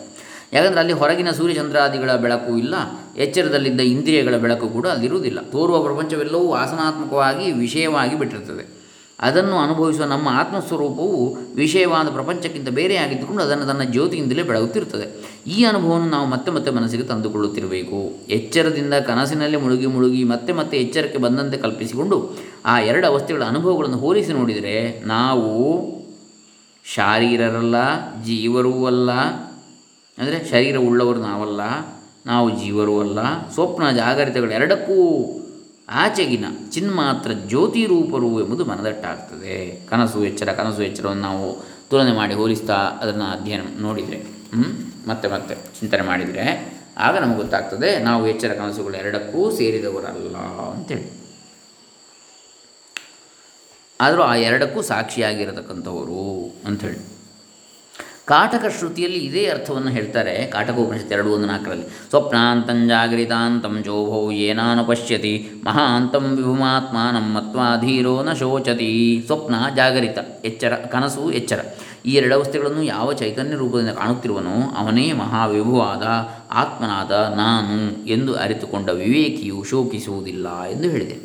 ಯಾಕಂದರೆ ಅಲ್ಲಿ ಹೊರಗಿನ ಸೂರ್ಯಚಂದ್ರಾದಿಗಳ ಬೆಳಕು ಇಲ್ಲ, ಎಚ್ಚರದಲ್ಲಿದ್ದ ಇಂದ್ರಿಯಗಳ ಬೆಳಕು ಕೂಡ ಅಲ್ಲಿರುವುದಿಲ್ಲ. ತೋರುವ ಪ್ರಪಂಚವೆಲ್ಲವೂ ವಾಸನಾತ್ಮಕವಾಗಿ ವಿಷಯವಾಗಿ ಬಿಟ್ಟಿರ್ತದೆ. ಅದನ್ನು ಅನುಭವಿಸುವ ನಮ್ಮ ಆತ್ಮಸ್ವರೂಪವು ವಿಷಯವಾದ ಪ್ರಪಂಚಕ್ಕಿಂತ ಬೇರೆಯಾಗಿದ್ದುಕೊಂಡು ಅದನ್ನು ತನ್ನ ಜ್ಯೋತಿಯಿಂದಲೇ ಬೆಳಗುತ್ತಿರುತ್ತದೆ. ಈ ಅನುಭವವನ್ನು ನಾವು ಮತ್ತೆ ಮತ್ತೆ ಮನಸ್ಸಿಗೆ ತಂದುಕೊಳ್ಳುತ್ತಿರಬೇಕು. ಎಚ್ಚರದಿಂದ ಕನಸಿನಲ್ಲಿ ಮುಳುಗಿ ಮುಳುಗಿ ಮತ್ತೆ ಮತ್ತೆ ಎಚ್ಚರಕ್ಕೆ ಬಂದಂತೆ ಕಲ್ಪಿಸಿಕೊಂಡು ಆ ಎರಡು ಅವಸ್ಥೆಗಳ ಅನುಭವಗಳನ್ನು ಹೋಲಿಸಿ ನೋಡಿದರೆ ನಾವು ಶಾರೀರರಲ್ಲ, ಜೀವರೂ ಅಲ್ಲ, ಅಂದರೆ ಶರೀರವುಳ್ಳವರು ನಾವಲ್ಲ, ನಾವು ಜೀವರೂ ಅಲ್ಲ, ಸ್ವಪ್ನ ಜಾಗರಿತಗಳೆರಡಕ್ಕೂ ಆಚೆಗಿನ ಚಿನ್ಮಾತ್ರ ಜ್ಯೋತಿ ರೂಪರು ಎಂಬುದು ಮನದಟ್ಟಾಗ್ತದೆ. ಕನಸು ಎಚ್ಚರ, ಕನಸು ಎಚ್ಚರವನ್ನು ನಾವು ತುಲನೆ ಮಾಡಿ ಹೋಲಿಸ್ತಾ ಅದನ್ನು ಅಧ್ಯಯನ ನೋಡಿದರೆ ಮತ್ತೆ ಮತ್ತೆ ಚಿಂತನೆ ಮಾಡಿದರೆ ಆಗ ನಮಗೆ ಗೊತ್ತಾಗ್ತದೆ, ನಾವು ಎಚ್ಚರ, ಕನಸುಗಳು ಎರಡಕ್ಕೂ ಸೇರಿದವರಲ್ಲ ಅಂತೇಳಿ. ಆದರೂ ಆ ಎರಡಕ್ಕೂ ಸಾಕ್ಷಿಯಾಗಿರತಕ್ಕಂಥವರು ಅಂಥೇಳಿ ಕಾಟಕ ಶ್ರುತಿಯಲ್ಲಿ ಇದೇ ಅರ್ಥವನ್ನು ಹೇಳ್ತಾರೆ ಕಾಟಕ ಉಪನಿಷತ್ತು ಎರಡು ಒಂದು ನಾಲ್ಕರಲ್ಲಿ, ಸ್ವಪ್ನಾಂತಂ ಜಾಗೃತಾಂತಂ ಜೋಭೋ ಏನಾನು ಪಶ್ಯತಿ ಮಹಾಂತಂ ವಿಭುಮಾತ್ಮಾನಂ ಮತ್ವಾಧೀರೋ ನ ಶೋಚತಿ. ಸ್ವಪ್ನ ಜಾಗರಿತ, ಎಚ್ಚರ, ಕನಸು ಎಚ್ಚರ. ಈ ಎರಡು ಅವಸ್ಥೆಗಳನ್ನು ಯಾವ ಚೈತನ್ಯ ರೂಪದಿಂದ ಕಾಣುತ್ತಿರುವನೋ ಅವನೇ ಮಹಾವಿಭುವಾದ, ಆತ್ಮನಾದ ನಾನು ಎಂದು ಅರಿತುಕೊಂಡ ವಿವೇಕಿಯು ಶೋಕಿಸುವುದಿಲ್ಲ ಎಂದು ಹೇಳಿದೆ.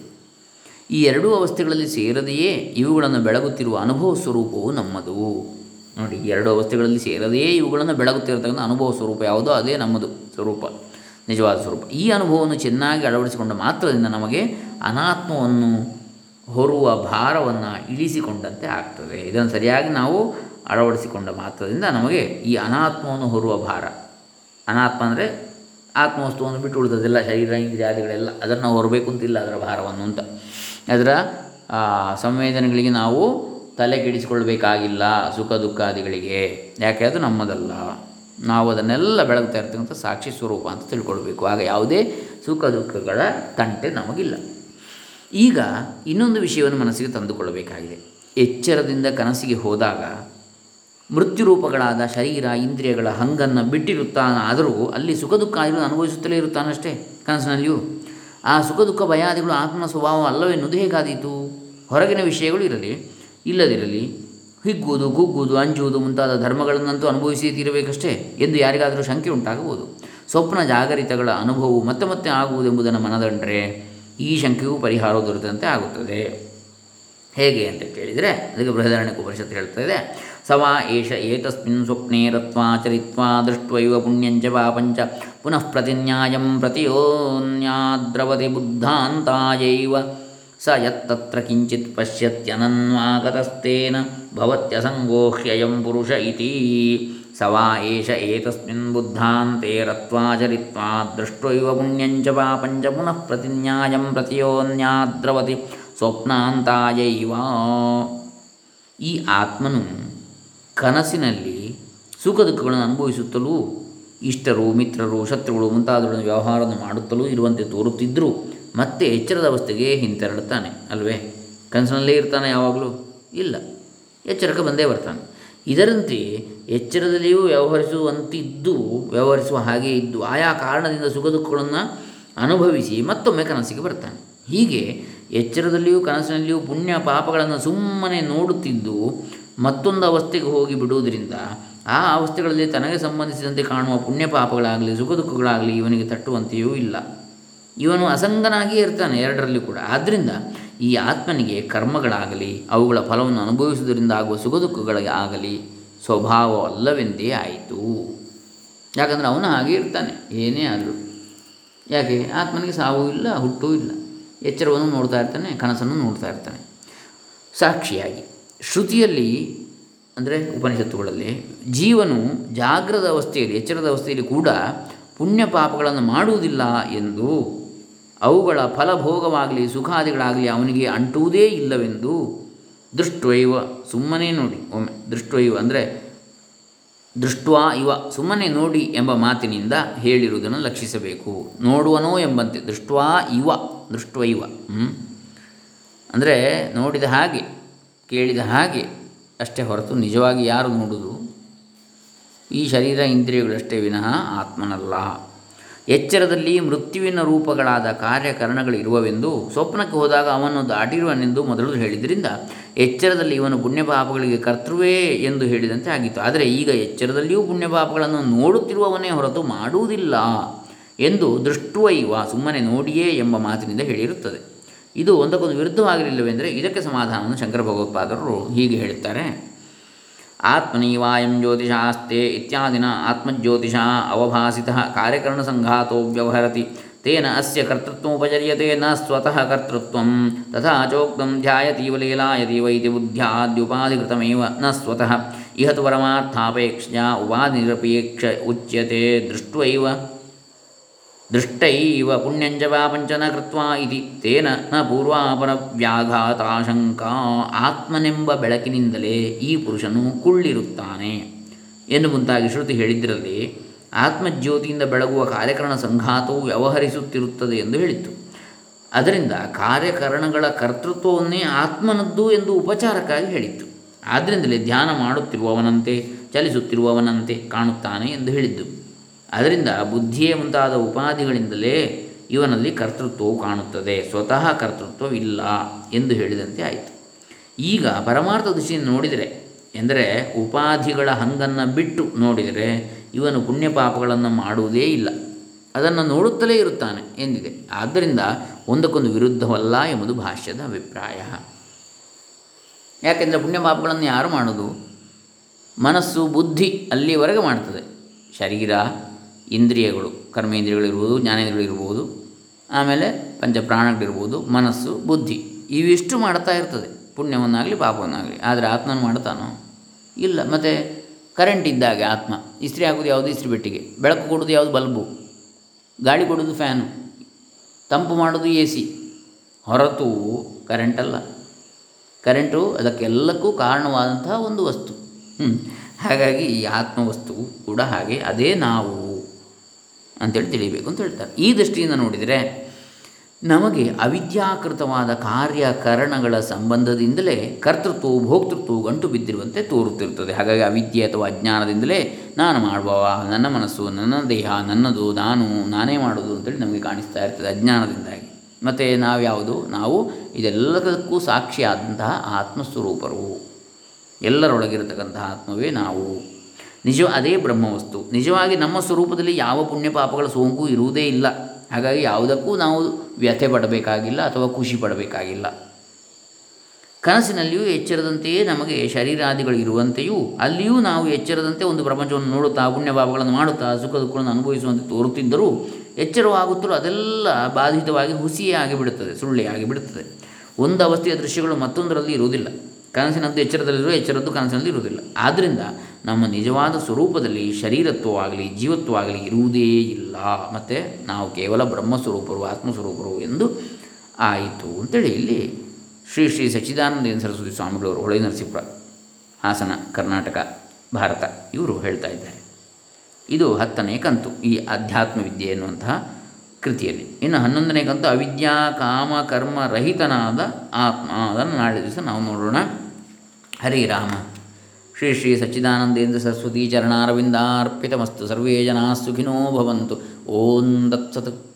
ಈ ಎರಡೂ ಅವಸ್ಥೆಗಳಲ್ಲಿ ಸೇರದೆಯೇ ಇವುಗಳನ್ನು ಬೆಳಗುತ್ತಿರುವ ಅನುಭವ ಸ್ವರೂಪವು ನಮ್ಮದು. ನೋಡಿ ಎರಡು ಅವಸ್ಥೆಗಳಲ್ಲಿ ಸೇರದೇ ಇವುಗಳನ್ನು ಬೆಳಗುತ್ತಿರತಕ್ಕಂಥ ಅನುಭವ ಸ್ವರೂಪ ಯಾವುದೋ ಅದೇ ನಮ್ಮದು ಸ್ವರೂಪ, ನಿಜವಾದ ಸ್ವರೂಪ. ಈ ಅನುಭವವನ್ನು ಚೆನ್ನಾಗಿ ಅಳವಡಿಸಿಕೊಂಡ ಮಾತ್ರದಿಂದ ನಮಗೆ ಅನಾತ್ಮವನ್ನು ಹೊರುವ ಭಾರವನ್ನು ಇಳಿಸಿಕೊಂಡಂತೆ ಆಗ್ತದೆ. ಇದನ್ನು ಸರಿಯಾಗಿ ನಾವು ಅಳವಡಿಸಿಕೊಂಡ ಮಾತ್ರದಿಂದ ನಮಗೆ ಈ ಅನಾತ್ಮವನ್ನು ಹೊರುವ ಭಾರ. ಅನಾತ್ಮ ಅಂದರೆ ಆತ್ಮವಸ್ತುವನ್ನು ಬಿಟ್ಟು ಉಳಿದದೆಲ್ಲ ಶರೀರ ಇಂದ್ರಿಯಾದಿಗಳೆಲ್ಲ ಅದನ್ನು ಹೊರಬೇಕು ಅಂತಿಲ್ಲ, ಅದರ ಭಾರವನ್ನು ಅಂತ. ಅದರ ಸಂವೇದನೆಗಳಿಗೆ ನಾವು ತಲೆ ಕೆಡಿಸಿಕೊಳ್ಬೇಕಾಗಿಲ್ಲ ಸುಖ ದುಃಖಾದಿಗಳಿಗೆ. ಯಾಕೆ ಅದು ನಮ್ಮದಲ್ಲ. ನಾವು ಅದನ್ನೆಲ್ಲ ಬೆಳಗ್ತಾ ಇರ್ತಕ್ಕಂಥ ಸಾಕ್ಷಿ ಸ್ವರೂಪ ಅಂತ ತಿಳ್ಕೊಳ್ಬೇಕು. ಆಗ ಯಾವುದೇ ಸುಖ ದುಃಖಗಳ ತಂಟೆ ನಮಗಿಲ್ಲ. ಈಗ ಇನ್ನೊಂದು ವಿಷಯವನ್ನು ಮನಸ್ಸಿಗೆ ತಂದುಕೊಳ್ಳಬೇಕಾಗಿದೆ. ಎಚ್ಚರದಿಂದ ಕನಸಿಗೆ ಹೋದಾಗ ಮೃತ್ಯುರೂಪಗಳಾದ ಶರೀರ, ಇಂದ್ರಿಯಗಳ ಹಂಗನ್ನು ಬಿಟ್ಟಿರುತ್ತಾನಾದರೂ ಅಲ್ಲಿ ಸುಖ ದುಃಖ ಅನುಭವಿಸುತ್ತಲೇ ಇರುತ್ತಾನಷ್ಟೇ ಕನಸಿನಲ್ಲಿಯೂ. ಆ ಸುಖ ದುಃಖ ಭಯಾದಿಗಳು ಆತ್ಮ ಸ್ವಭಾವ ಅಲ್ಲವೆನ್ನುವುದು ಹೇಗಾದೀತು? ಹೊರಗಿನ ವಿಷಯಗಳು ಇರಲಿ ಇಲ್ಲದಿರಲಿ, ಹಿಗ್ಗುವುದು ಕುಗ್ಗುವುದು ಅಂಜುವುದು ಮುಂತಾದ ಧರ್ಮಗಳನ್ನಂತೂ ಅನುಭವಿಸಿ ತೀರಬೇಕಷ್ಟೇ ಎಂದು ಯಾರಿಗಾದರೂ ಶಂಕೆ ಉಂಟಾಗಬಹುದು. ಸ್ವಪ್ನ ಜಾಗರಿತಗಳ ಅನುಭವವು ಮತ್ತೆ ಮತ್ತೆ ಆಗುವುದೆಂಬುದನ್ನು ಮನದಂಡ್ರೆ ಈ ಶಂಕೆಯೂ ಪರಿಹಾರ ದೊರೆತಂತೆ ಆಗುತ್ತದೆ. ಹೇಗೆ ಅಂತ ಕೇಳಿದರೆ, ಅದಕ್ಕೆ ಬೃಹದಾರಣ್ಯ ಉಪನಿಷತ್ತು ಹೇಳ್ತದೆ ಸವಾ ಏಷ ಏತಸ್ಮಿನ್ ಸ್ವಪ್ನೆ ರತ್ವಾ ಚರಿತ್ವಾ ದೃಷ್ಟ್ವೈವ ಪುಣ್ಯಂಚ ಪಾಪಂಚ ಪುನಃ ಪ್ರತಿನ್ಯಾಯಂ ಪ್ರತಿಯೋನ್ಯಾದ್ರವತಿ ಬುದ್ಧಾಂತಾಯೈವ ಸ ಯತ್ತತ್ರ ಕಿಂಚಿತ್ ಪಶ್ಯತ್ಯನನ್ವಾಗತಸ್ತೇನ ಭವತ್ಯಸಂಗೋಹ್ಯಯಂ ಪುರುಷ ಇತಿ ಸ ವಾ ಏಷ ಏತಸ್ಮಿನ್ ಬುದ್ಧಾಂತೆ ರತ್ವಾಚರಿತ್ವಾ ದೃಷ್ಟೈವ ಪುಣ್ಯಂಚ ಪಾಪಂಚ ಪುನಃ ಪ್ರತಿನ್ಯಾಯಂ ಪ್ರತಿಯೋನ್ಯಾದ್ರವತಿ ಸ್ವಪ್ನಾಂತಾಯೈವ ಈ ಆತ್ಮನು ಕನಸಿನಲ್ಲಿ ಸುಖ ದುಃಖಗಳನ್ನು ಅನುಭವಿಸುತ್ತಲೂ ಇಷ್ಟರು ಮಿತ್ರರು ಶತ್ರುಗಳು ಮುಂತಾದವುಗಳನ್ನು ವ್ಯವಹಾರವನ್ನು ಮಾಡುತ್ತಲೂ ಇರುವಂತೆ ತೋರುತ್ತಿದ್ದರೂ. ಮತ್ತೆ ಎಚ್ಚರದ ಅವಸ್ಥೆಗೆ ಹಿಂತೆರಳುತ್ತಾನೆ, ಅಲ್ವೇ? ಕನಸಿನಲ್ಲೇ ಇರ್ತಾನೆ ಯಾವಾಗಲೂ? ಇಲ್ಲ. ಎಚ್ಚರಕ್ಕೆ ಬಂದೇ ಬರ್ತಾನೆ. ಇದರಂತೆ ಎಚ್ಚರದಲ್ಲಿಯೂ ವ್ಯವಹರಿಸುವಂತಿದ್ದು, ವ್ಯವಹರಿಸುವ ಹಾಗೆ ಇದ್ದು, ಆಯಾ ಕಾರಣದಿಂದ ಸುಖ ದುಃಖಗಳನ್ನು ಅನುಭವಿಸಿ ಮತ್ತೊಮ್ಮೆ ಕನಸಿಗೆ ಬರ್ತಾನೆ. ಹೀಗೆ ಎಚ್ಚರದಲ್ಲಿಯೂ ಕನಸಿನಲ್ಲಿಯೂ ಪುಣ್ಯ ಪಾಪಗಳನ್ನು ಸುಮ್ಮನೆ ನೋಡುತ್ತಿದ್ದು, ಮತ್ತೊಂದು ಅವಸ್ಥೆಗೆ ಹೋಗಿ ಬಿಡುವುದರಿಂದ ಆ ಅವಸ್ಥೆಗಳಲ್ಲಿ ತನಗೆ ಸಂಬಂಧಿಸಿದಂತೆ ಕಾಣುವ ಪುಣ್ಯ ಪಾಪಗಳಾಗಲಿ ಸುಖ ದುಃಖಗಳಾಗಲಿ ಇವನಿಗೆ ತಟ್ಟುವಂತೆಯೂ ಇಲ್ಲ. ಇವನು ಅಸಂಗನಾಗಿಯೇ ಇರ್ತಾನೆ ಎರಡರಲ್ಲಿ ಕೂಡ. ಆದ್ದರಿಂದ ಈ ಆತ್ಮನಿಗೆ ಕರ್ಮಗಳಾಗಲಿ, ಅವುಗಳ ಫಲವನ್ನು ಅನುಭವಿಸುವುದರಿಂದ ಆಗುವ ಸುಖ ದುಃಖಗಳಿಗೆ ಆಗಲಿ ಸ್ವಭಾವವಲ್ಲವೆಂದೇ ಆಯಿತು. ಯಾಕಂದರೆ ಅವನು ಹಾಗೆ ಇರ್ತಾನೆ, ಏನೇ ಆದರೂ. ಯಾಕೆ? ಆತ್ಮನಿಗೆ ಸಾವು ಇಲ್ಲ, ಹುಟ್ಟೂ ಇಲ್ಲ. ಎಚ್ಚರವನ್ನು ನೋಡ್ತಾ ಇರ್ತಾನೆ, ಕನಸನ್ನು ನೋಡ್ತಾ ಇರ್ತಾನೆ. ಸಾಕ್ಷಿಯಾಗಿ ಶ್ರುತಿಯಲ್ಲಿ, ಅಂದರೆ ಉಪನಿಷತ್ತುಗಳಲ್ಲಿ, ಜೀವನು ಜಾಗ್ರದ ಅವಸ್ಥೆಯಲ್ಲಿ, ಎಚ್ಚರದ ಅವಸ್ಥೆಯಲ್ಲಿ ಕೂಡ ಪುಣ್ಯ ಪಾಪಗಳನ್ನು ಮಾಡುವುದಿಲ್ಲ ಎಂದು ಅವುಗಳ ಫಲಭೋಗವಾಗಲಿ, ಸುಖಾದಿಗಳಾಗಲಿ ಅವನಿಗೆ ಅಂಟುವುದೇ ಇಲ್ಲವೆಂದು ದೃಷ್ಟ್ವೈವ ಸುಮ್ಮನೆ ನೋಡಿ. ಒಮ್ಮೆ ದೃಷ್ಟ್ವೈವ ಅಂದರೆ ದೃಷ್ಟ್ವಾ ಇವ ಸುಮ್ಮನೆ ನೋಡಿ ಎಂಬ ಮಾತಿನಿಂದ ಹೇಳಿರುವುದನ್ನು ಲಕ್ಷಿಸಬೇಕು. ನೋಡುವನೋ ಎಂಬಂತೆ ದೃಷ್ಟ್ವಾ ಇವ ದೃಷ್ಟೈವ ಅಂದರೆ ನೋಡಿದ ಹಾಗೆ, ಕೇಳಿದ ಹಾಗೆ ಅಷ್ಟೇ ಹೊರತು ನಿಜವಾಗಿ ಯಾರು ನೋಡುವುದು ಈ ಶರೀರ ಇಂದ್ರಿಯಗಳಷ್ಟೇ ವಿನಃ ಆತ್ಮನಲ್ಲ. ಎಚ್ಚರದಲ್ಲಿ ಮೃತ್ಯುವಿನ ರೂಪಗಳಾದ ಕಾರ್ಯಕರಣಗಳಿರುವವೆಂದು ಸ್ವಪ್ನಕ್ಕೆ ಹೋದಾಗ ಅವನು ದಾಟಿರುವನೆಂದು ಮೊದಲು ಹೇಳಿದ್ರಿಂದ ಎಚ್ಚರದಲ್ಲಿ ಇವನು ಪುಣ್ಯಪಾಪಗಳಿಗೆ ಕರ್ತೃವೇ ಎಂದು ಹೇಳಿದಂತೆ ಆಗಿತ್ತು. ಆದರೆ ಈಗ ಎಚ್ಚರದಲ್ಲಿಯೂ ಪುಣ್ಯಪಾಪಗಳನ್ನು ನೋಡುತ್ತಿರುವವನೇ ಹೊರತು ಮಾಡುವುದಿಲ್ಲ ಎಂದು ದೃಷ್ಟುವೈವ ಸುಮ್ಮನೆ ನೋಡಿಯೇ ಎಂಬ ಮಾತಿನಿಂದ ಹೇಳಿರುತ್ತದೆ. ಇದು ಒಂದಕ್ಕೊಂದು ವಿರುದ್ಧವಾಗಿರಲಿಲ್ಲವೆಂದರೆ ಇದಕ್ಕೆ ಸಮಾಧಾನವನ್ನು ಶಂಕರ ಭಗವತ್ಪಾದರು ಹೀಗೆ ಹೇಳುತ್ತಾರೆ. ಆತ್ಮನೀವಾಯಂ ಜ್ಯೋತಿಷಾಸ್ತೆ ಇತ್ಯಾದಿನ ಆತ್ಮಜ್ಯೋತಿಷ ಅವಭಾಸಿತ ಸಂಘಾತೋ ವ್ಯವಹರತಿ ತೇನ ಅಸ್ಯ ಕರ್ತೃತ್ವೋಪಚರ್ಯತೆ ನ ಸ್ವತಃ ಕರ್ತೃತ್ವ ತಥಾ ಚೋಕ್ತಂ ಧ್ಯಾಯತೀವ ಲೀಲಾಯತೀವ ಇತಿ ಬುದ್ಧ್ಯಾದ್ಯುಪಾಧಿಕೃತಮೇವ ನ ಸ್ವತಃ ಇಹ ತು ಪರಮಾರ್ಥಾಪೇಕ್ಷ ಉಪಾಧಿನಿರಪೇಕ್ಷ ಉಚ್ಯತೆ ದೃಷ್ಟ್ವೈವ ದೃಷ್ಟೈವ ಪುಣ್ಯಂಜವಾಪಂಚನ ಕೃತ್ವ ಇತಿ. ತೇನ ನ ಪೂರ್ವಾಪರ ವ್ಯಾಘಾತಾಶಂಕಾ ಆತ್ಮನೆಂಬ ಬೆಳಕಿನಿಂದಲೇ ಈ ಪುರುಷನು ಕುಳ್ಳಿರುತ್ತಾನೆ. ಎಂದು ಮುಂತಾಗಿ ಶ್ರುತಿ ಹೇಳಿದ್ದರಲ್ಲಿ ಆತ್ಮಜ್ಯೋತಿಯಿಂದ ಬೆಳಗುವ ಕಾರ್ಯಕರಣ ಸಂಘಾತವು ವ್ಯವಹರಿಸುತ್ತಿರುತ್ತದೆ ಎಂದು ಹೇಳಿತ್ತು. ಅದರಿಂದ ಕಾರ್ಯಕರಣಗಳ ಕರ್ತೃತ್ವವನ್ನೇ ಆತ್ಮನದ್ದು ಎಂದು ಉಪಚಾರಕ್ಕಾಗಿ ಹೇಳಿತ್ತು. ಆದ್ದರಿಂದಲೇ ಧ್ಯಾನ ಮಾಡುತ್ತಿರುವವನಂತೆ, ಚಲಿಸುತ್ತಿರುವವನಂತೆ ಕಾಣುತ್ತಾನೆ ಎಂದು ಹೇಳಿದ್ದು. ಅದರಿಂದ ಬುದ್ಧಿಯೇ ಮುಂತಾದ ಉಪಾಧಿಗಳಿಂದಲೇ ಇವನಲ್ಲಿ ಕರ್ತೃತ್ವವು ಕಾಣುತ್ತದೆ. ಸ್ವತಃ ಕರ್ತೃತ್ವವಿಲ್ಲ ಎಂದು ಹೇಳಿದಂತೆ ಆಯಿತು. ಈಗ ಪರಮಾರ್ಥ ದೃಷ್ಟಿಯಿಂದ ನೋಡಿದರೆ, ಎಂದರೆ ಉಪಾಧಿಗಳ ಹಂಗನ್ನು ಬಿಟ್ಟು ನೋಡಿದರೆ ಇವನು ಪುಣ್ಯ ಪಾಪಗಳನ್ನು ಮಾಡುವುದೇ ಇಲ್ಲ. ಅದನ್ನು ನೋಡುತ್ತಲೇ ಇರುತ್ತಾನೆ ಎಂದಿದೆ. ಆದ್ದರಿಂದ ಒಂದಕ್ಕೊಂದು ವಿರುದ್ಧವಲ್ಲ ಎಂಬುದು ಭಾಷ್ಯದ ಅಭಿಪ್ರಾಯ. ಯಾಕೆಂದರೆ ಪುಣ್ಯ ಪಾಪಗಳನ್ನು ಯಾರು ಮಾಡೋದು? ಮನಸ್ಸು, ಬುದ್ಧಿ ಅಲ್ಲಿವರೆಗೆ ಮಾಡ್ತದೆ. ಶರೀರ ಇಂದ್ರಿಯಗಳು, ಕರ್ಮೇಂದ್ರಿಯಗಳಿರ್ಬೋದು, ಜ್ಞಾನೇಂದ್ರಿಯಗಳಿರ್ಬೋದು, ಆಮೇಲೆ ಪಂಚಪ್ರಾಣಗಳಿರ್ಬೋದು, ಮನಸ್ಸು, ಬುದ್ಧಿ, ಇವಿಷ್ಟು ಮಾಡ್ತಾ ಇರ್ತದೆ. ಪುಣ್ಯವನ್ನಾಗಲಿ, ಪಾಪವನ್ನಾಗಲಿ. ಆದರೆ ಆತ್ಮನ ಮಾಡ್ತಾನೋ? ಇಲ್ಲ. ಮತ್ತು ಕರೆಂಟ್ ಇದ್ದಾಗ ಆತ್ಮ. ಇಸ್ತ್ರಿ ಹಾಕೋದು ಯಾವುದು? ಇಸ್ತ್ರಿ ಬೆಟ್ಟಿಗೆ ಬೆಳಕು ಕೊಡೋದು ಯಾವುದು? ಬಲ್ಬು. ಗಾಳಿ ಕೊಡೋದು ಫ್ಯಾನು ತಂಪು ಮಾಡೋದು ಎ ಸಿ ಹೊರತು ಕರೆಂಟಲ್ಲ ಕರೆಂಟು ಅದಕ್ಕೆಲ್ಲಕ್ಕೂ ಕಾರಣವಾದಂತಹ ಒಂದು ವಸ್ತು. ಹಾಗಾಗಿ ಈ ಆತ್ಮವಸ್ತು ಕೂಡ ಹಾಗೆ. ಅದೇ ನಾವು ಅಂತೇಳಿ ತಿಳಿಬೇಕು ಅಂತ ಹೇಳ್ತಾರೆ. ಈ ದೃಷ್ಟಿಯಿಂದ ನೋಡಿದರೆ ನಮಗೆ ಅವಿದ್ಯಾಕೃತವಾದ ಕಾರ್ಯಕರಣಗಳ ಸಂಬಂಧದಿಂದಲೇ ಕರ್ತೃತ್ವವು, ಭೋಕ್ತೃತ್ವವು ಗಂಟು ಬಿದ್ದಿರುವಂತೆ ತೋರುತ್ತಿರುತ್ತದೆ. ಹಾಗಾಗಿ ಅವಿದ್ಯೆ ಅಥವಾ ಅಜ್ಞಾನದಿಂದಲೇ ನಾನು ಮಾಡುವವ, ನನ್ನ ಮನಸ್ಸು, ನನ್ನ ದೇಹ, ನನ್ನದು, ನಾನು, ನಾನೇ ಮಾಡೋದು ಅಂತೇಳಿ ನಮಗೆ ಕಾಣಿಸ್ತಾ ಇರ್ತದೆ ಅಜ್ಞಾನದಿಂದಾಗಿ. ಮತ್ತು ನಾವ್ಯಾವುದು? ನಾವು ಇದೆಲ್ಲದಕ್ಕೂ ಸಾಕ್ಷಿಯಾದಂತಹ ಆತ್ಮಸ್ವರೂಪರು. ಎಲ್ಲರೊಳಗಿರತಕ್ಕಂತಹ ಆತ್ಮವೇ ನಾವು. ನಿಜ ಅದೇ ಬ್ರಹ್ಮವಸ್ತು. ನಿಜವಾಗಿ ನಮ್ಮ ಸ್ವರೂಪದಲ್ಲಿ ಯಾವ ಪುಣ್ಯ ಪಾಪಗಳ ಸೋಂಕು ಇರುವುದೇ ಇಲ್ಲ. ಹಾಗಾಗಿ ಯಾವುದಕ್ಕೂ ನಾವು ವ್ಯಥೆ ಪಡಬೇಕಾಗಿಲ್ಲ ಅಥವಾ ಖುಷಿ ಪಡಬೇಕಾಗಿಲ್ಲ. ಕನಸಿನಲ್ಲಿಯೂ ಎಚ್ಚರದಂತೆಯೇ ನಮಗೆ ಶರೀರಾದಿಗಳು ಇರುವಂತೆಯೂ ಅಲ್ಲಿಯೂ ನಾವು ಎಚ್ಚರದಂತೆ ಒಂದು ಪ್ರಪಂಚವನ್ನು ನೋಡುತ್ತಾ ಪುಣ್ಯ ಪಾಪಗಳನ್ನು ಮಾಡುತ್ತಾ ಸುಖ ದುಃಖಗಳನ್ನು ಅನುಭವಿಸುವಂತೆ ತೋರುತ್ತಿದ್ದರೂ ಎಚ್ಚರವಾಗುತ್ತಲೂ ಅದೆಲ್ಲ ಬಾಧಿತವಾಗಿ ಹುಸಿಯೇ ಆಗಿಬಿಡುತ್ತದೆ, ಸುಳ್ಳೆ ಆಗಿಬಿಡುತ್ತದೆ. ಒಂದು ಅವಸ್ಥೆಯ ದೃಶ್ಯಗಳು ಮತ್ತೊಂದರಲ್ಲಿ ಇರುವುದಿಲ್ಲ. ಕನಸಿನದ್ದು ಎಚ್ಚರದಲ್ಲಿರುವ ಎಚ್ಚರದ್ದು ಕನಸಿನಲ್ಲಿ ಇರುವುದಿಲ್ಲ ಆದ್ದರಿಂದ ನಮ್ಮ ನಿಜವಾದ ಸ್ವರೂಪದಲ್ಲಿ ಶರೀರತ್ವವಾಗಲಿ, ಜೀವತ್ವವಾಗಲಿ ಇರುವುದೇ ಇಲ್ಲ. ಮತ್ತು ನಾವು ಕೇವಲ ಬ್ರಹ್ಮಸ್ವರೂಪರು, ಆತ್ಮಸ್ವರೂಪರು ಎಂದು ಆಯಿತು ಅಂತೇಳಿ ಇಲ್ಲಿ ಶ್ರೀ ಶ್ರೀ ಸಚ್ಚಿದಾನಂದ ಸರಸ್ವತಿ ಸ್ವಾಮಿಗಳವರು, ಹೊಳೆ ನರಸೀಪುರ, ಹಾಸನ, ಕರ್ನಾಟಕ, ಭಾರತ ಇವರು ಹೇಳ್ತಾ ಇದ್ದಾರೆ. ಇದು ಹತ್ತನೇ ಕಂತು ಈ ಅಧ್ಯಾತ್ಮ ವಿದ್ಯೆ ಎನ್ನುವಂತಹ ಕೃತಿಯಲ್ಲಿ. ಇನ್ನು ಹನ್ನೊಂದನೇ ಕಂತು ಅವಿದ್ಯಾ, ಕಾಮ, ಕರ್ಮ ರಹಿತನಾದ ಆತ್ಮ. ಅದನ್ನು ನಾಳೆ ದಿವಸ ನಾವು ನೋಡೋಣ. ಹರಿ ರಾಮ. ಶ್ರೀ ಶ್ರೀ ಸಚ್ಚಿದಾನಂದೇಂದ್ರ ಸರಸ್ವತಿ ಚರಣಾರವಿಂದಾರ್ಪಿತಮಸ್ತು. ಸರ್ವೇ ಜನಾ ಸುಖಿನೋ ಭವಂತು. ಓಂ ದತ್ಸತ್.